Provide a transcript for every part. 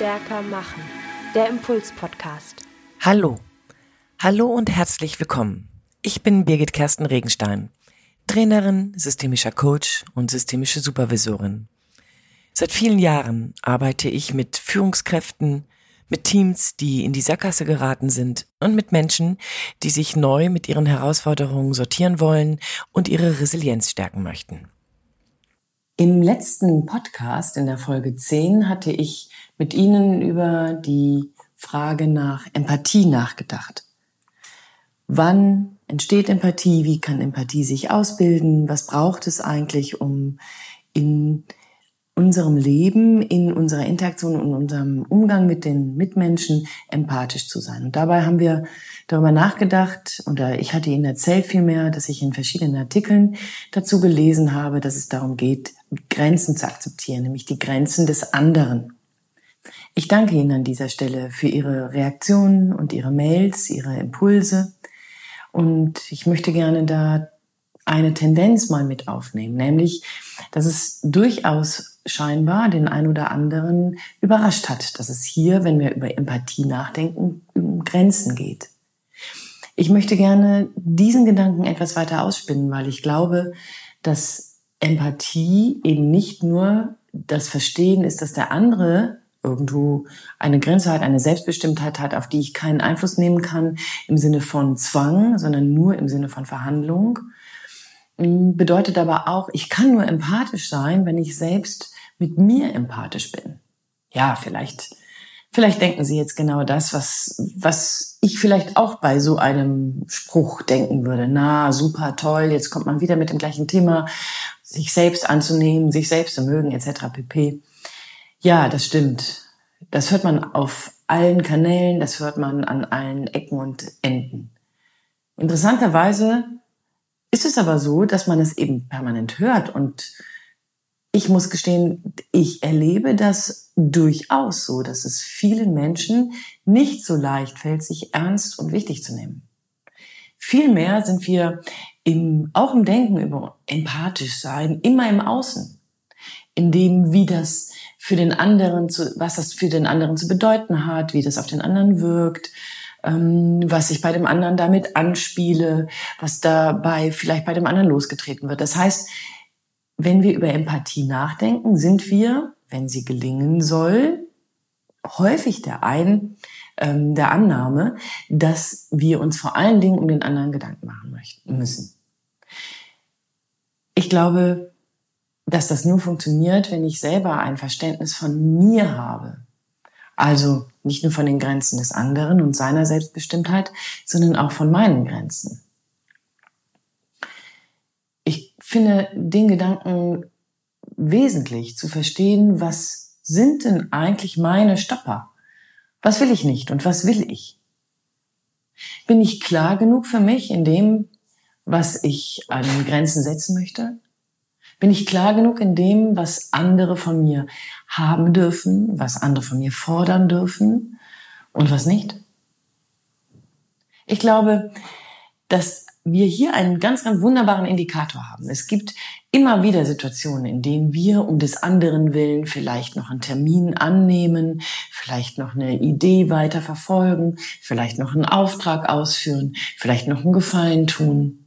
stärker machen. Der Impuls-Podcast. Hallo. Hallo und herzlich willkommen. Ich bin Birgit Kersten Regenstein, Trainerin, systemischer Coach und systemische Supervisorin. Seit vielen Jahren arbeite ich mit Führungskräften, mit Teams, die in die Sackgasse geraten sind und mit Menschen, die sich neu mit ihren Herausforderungen sortieren wollen und ihre Resilienz stärken möchten. Im letzten Podcast in der Folge 10 hatte ich mit Ihnen über die Frage nach Empathie nachgedacht. Wann entsteht Empathie? Wie kann Empathie sich ausbilden? Was braucht es eigentlich, um in unserem Leben, in unserer Interaktion und unserem Umgang mit den Mitmenschen empathisch zu sein. Und dabei haben wir darüber nachgedacht, oder ich hatte Ihnen erzählt vielmehr, dass ich in verschiedenen Artikeln dazu gelesen habe, dass es darum geht, Grenzen zu akzeptieren, nämlich die Grenzen des anderen. Ich danke Ihnen an dieser Stelle für Ihre Reaktionen und Ihre Mails, Ihre Impulse. Und ich möchte gerne da eine Tendenz mal mit aufnehmen, nämlich, dass es durchaus scheinbar den ein oder anderen überrascht hat, dass es hier, wenn wir über Empathie nachdenken, um Grenzen geht. Ich möchte gerne diesen Gedanken etwas weiter ausspinnen, weil ich glaube, dass Empathie eben nicht nur das Verstehen ist, dass der andere irgendwo eine Grenze hat, eine Selbstbestimmtheit hat, auf die ich keinen Einfluss nehmen kann im Sinne von Zwang, sondern nur im Sinne von Verhandlung. Mm, bedeutet aber auch, ich kann nur empathisch sein, wenn ich selbst mit mir empathisch bin. Ja, vielleicht, vielleicht denken Sie jetzt genau das, was, was ich vielleicht auch bei so einem Spruch denken würde. Na, super, toll, jetzt kommt man wieder mit dem gleichen Thema, sich selbst anzunehmen, sich selbst zu mögen, etc. pp. Ja, das stimmt. Das hört man auf allen Kanälen, das hört man an allen Ecken und Enden. Interessanterweise ist es aber so, dass man es eben permanent hört und ich muss gestehen, ich erlebe das durchaus so, dass es vielen Menschen nicht so leicht fällt, sich ernst und wichtig zu nehmen. Vielmehr sind wir im, auch im Denken über empathisch sein immer im Außen in dem, wie das für den anderen zu, was das für den anderen zu bedeuten hat, wie das auf den anderen wirkt, ähm, was ich bei dem anderen damit anspiele, was dabei vielleicht bei dem anderen losgetreten wird. Das heißt, wenn wir über Empathie nachdenken, sind wir, wenn sie gelingen soll, häufig der ein, ähm, der Annahme, dass wir uns vor allen Dingen um den anderen Gedanken machen möchten, müssen. Ich glaube, dass das nur funktioniert, wenn ich selber ein Verständnis von mir habe. Also nicht nur von den Grenzen des anderen und seiner Selbstbestimmtheit, sondern auch von meinen Grenzen. Ich finde den Gedanken wesentlich zu verstehen, was sind denn eigentlich meine Stopper? Was will ich nicht und was will ich? Bin ich klar genug für mich in dem, was ich an Grenzen setzen möchte? Bin ich klar genug in dem, was andere von mir haben dürfen, was andere von mir fordern dürfen und was nicht? Ich glaube, dass wir hier einen ganz, ganz wunderbaren Indikator haben. Es gibt immer wieder Situationen, in denen wir um des anderen willen vielleicht noch einen Termin annehmen, vielleicht noch eine Idee weiter verfolgen, vielleicht noch einen Auftrag ausführen, vielleicht noch einen Gefallen tun.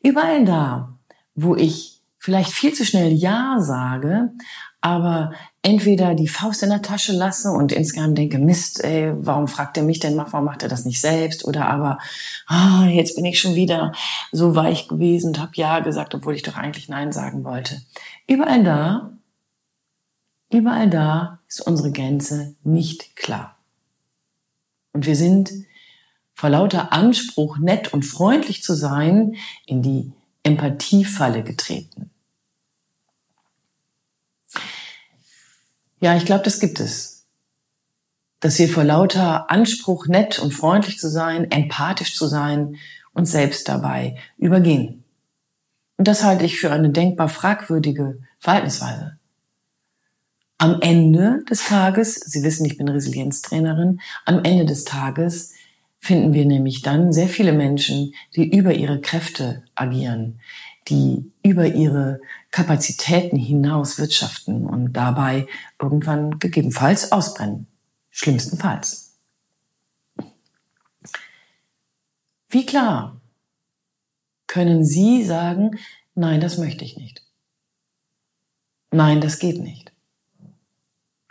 Überall da, wo ich vielleicht viel zu schnell Ja sage, aber entweder die Faust in der Tasche lasse und insgeheim denke, Mist, ey, warum fragt er mich denn, warum macht er das nicht selbst? Oder aber, ah, jetzt bin ich schon wieder so weich gewesen und habe Ja gesagt, obwohl ich doch eigentlich Nein sagen wollte. Überall da, überall da ist unsere Grenze nicht klar. Und wir sind vor lauter Anspruch, nett und freundlich zu sein, in die Empathiefalle getreten. Ja, ich glaube, das gibt es. Dass wir vor lauter Anspruch, nett und freundlich zu sein, empathisch zu sein, uns selbst dabei übergehen. Und das halte ich für eine denkbar fragwürdige Verhaltensweise. Am Ende des Tages, Sie wissen, ich bin Resilienztrainerin, am Ende des Tages finden wir nämlich dann sehr viele Menschen, die über ihre Kräfte agieren, die über ihre Kapazitäten hinaus wirtschaften und dabei irgendwann gegebenenfalls ausbrennen. Schlimmstenfalls. Wie klar können Sie sagen, nein, das möchte ich nicht. Nein, das geht nicht.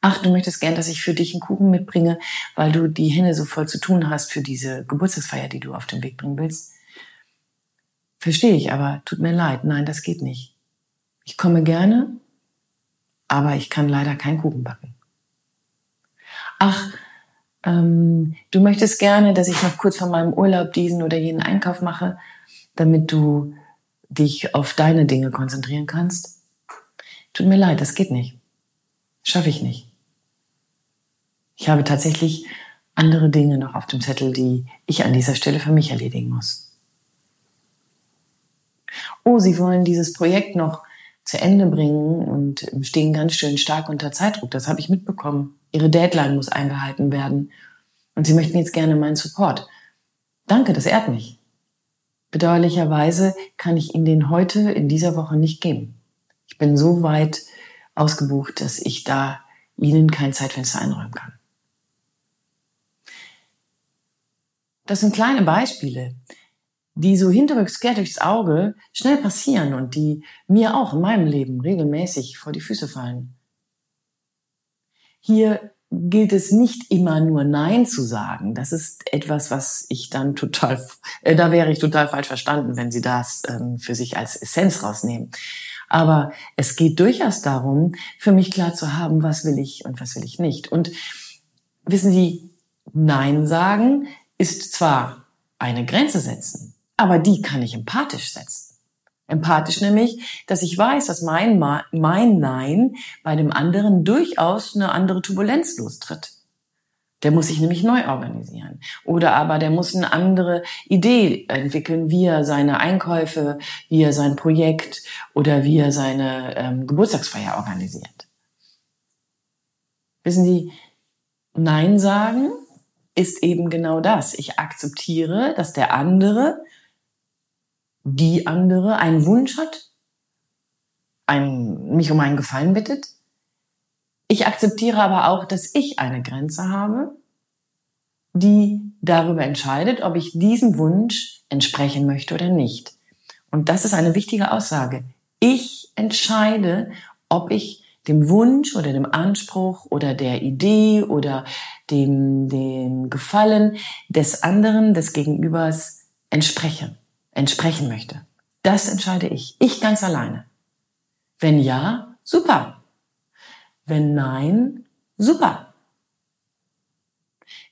Ach, du möchtest gern, dass ich für dich einen Kuchen mitbringe, weil du die Hände so voll zu tun hast für diese Geburtstagsfeier, die du auf den Weg bringen willst. Verstehe ich, aber tut mir leid. Nein, das geht nicht. Ich komme gerne, aber ich kann leider keinen Kuchen backen. Ach, ähm, du möchtest gerne, dass ich noch kurz vor meinem Urlaub diesen oder jenen Einkauf mache, damit du dich auf deine Dinge konzentrieren kannst. Tut mir leid, das geht nicht. Schaffe ich nicht. Ich habe tatsächlich andere Dinge noch auf dem Zettel, die ich an dieser Stelle für mich erledigen muss. Oh, Sie wollen dieses Projekt noch zu Ende bringen und stehen ganz schön stark unter Zeitdruck. Das habe ich mitbekommen. Ihre Deadline muss eingehalten werden. Und Sie möchten jetzt gerne meinen Support. Danke, das ehrt mich. Bedauerlicherweise kann ich Ihnen den heute in dieser Woche nicht geben. Ich bin so weit ausgebucht, dass ich da Ihnen kein Zeitfenster einräumen kann. Das sind kleine Beispiele, die so hinterrücks quer durchs Auge schnell passieren und die mir auch in meinem Leben regelmäßig vor die Füße fallen. Hier gilt es nicht immer nur Nein zu sagen. Das ist etwas, was ich dann total, äh, da wäre ich total falsch verstanden, wenn Sie das ähm, für sich als Essenz rausnehmen. Aber es geht durchaus darum, für mich klar zu haben, was will ich und was will ich nicht. Und wissen Sie, Nein sagen ist zwar eine Grenze setzen, aber die kann ich empathisch setzen. Empathisch nämlich, dass ich weiß, dass mein, mein Nein bei dem anderen durchaus eine andere Turbulenz lostritt. Der muss sich nämlich neu organisieren. Oder aber der muss eine andere Idee entwickeln, wie er seine Einkäufe, wie er sein Projekt oder wie er seine ähm, Geburtstagsfeier organisiert. Wissen Sie, Nein sagen ist eben genau das. Ich akzeptiere, dass der andere die andere einen Wunsch hat, ein, mich um einen Gefallen bittet. Ich akzeptiere aber auch, dass ich eine Grenze habe, die darüber entscheidet, ob ich diesem Wunsch entsprechen möchte oder nicht. Und das ist eine wichtige Aussage. Ich entscheide, ob ich dem Wunsch oder dem Anspruch oder der Idee oder dem, dem Gefallen des anderen, des Gegenübers entspreche entsprechen möchte. Das entscheide ich. Ich ganz alleine. Wenn ja, super. Wenn nein, super.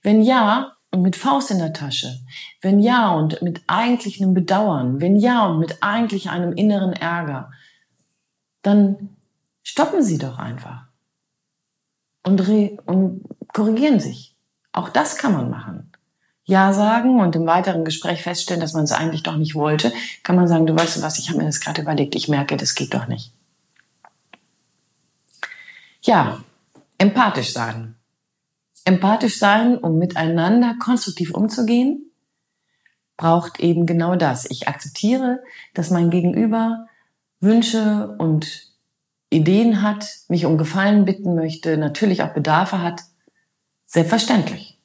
Wenn ja und mit Faust in der Tasche, wenn ja und mit eigentlich einem Bedauern, wenn ja und mit eigentlich einem inneren Ärger, dann stoppen Sie doch einfach und, und korrigieren sich. Auch das kann man machen. Ja sagen und im weiteren Gespräch feststellen, dass man es eigentlich doch nicht wollte, kann man sagen, du weißt was, ich habe mir das gerade überlegt, ich merke, das geht doch nicht. Ja, empathisch sein. Empathisch sein, um miteinander konstruktiv umzugehen, braucht eben genau das. Ich akzeptiere, dass mein Gegenüber Wünsche und Ideen hat, mich um Gefallen bitten möchte, natürlich auch Bedarfe hat. Selbstverständlich.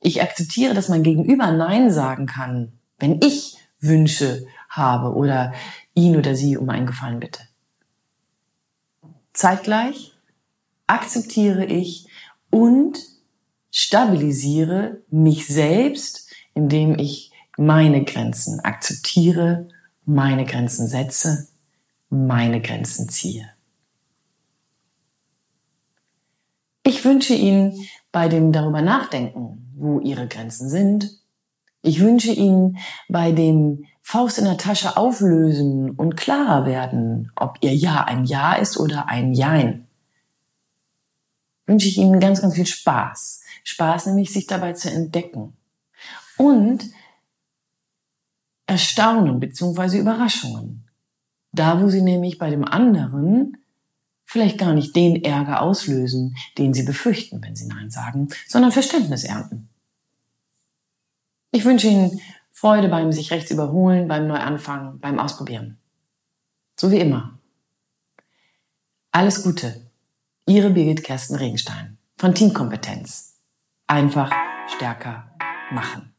Ich akzeptiere, dass mein Gegenüber Nein sagen kann, wenn ich Wünsche habe oder ihn oder sie um einen Gefallen bitte. Zeitgleich akzeptiere ich und stabilisiere mich selbst, indem ich meine Grenzen akzeptiere, meine Grenzen setze, meine Grenzen ziehe. Ich wünsche Ihnen bei dem darüber nachdenken, wo ihre Grenzen sind. Ich wünsche Ihnen bei dem Faust in der Tasche auflösen und klarer werden, ob Ihr Ja ein Ja ist oder ein Jein. Wünsche ich Ihnen ganz, ganz viel Spaß. Spaß nämlich, sich dabei zu entdecken. Und Erstaunen bzw. Überraschungen. Da, wo Sie nämlich bei dem anderen vielleicht gar nicht den Ärger auslösen, den Sie befürchten, wenn Sie Nein sagen, sondern Verständnis ernten. Ich wünsche Ihnen Freude beim sich rechts überholen, beim Neuanfangen, beim Ausprobieren. So wie immer. Alles Gute. Ihre Birgit Kersten Regenstein von Teamkompetenz. Einfach stärker machen.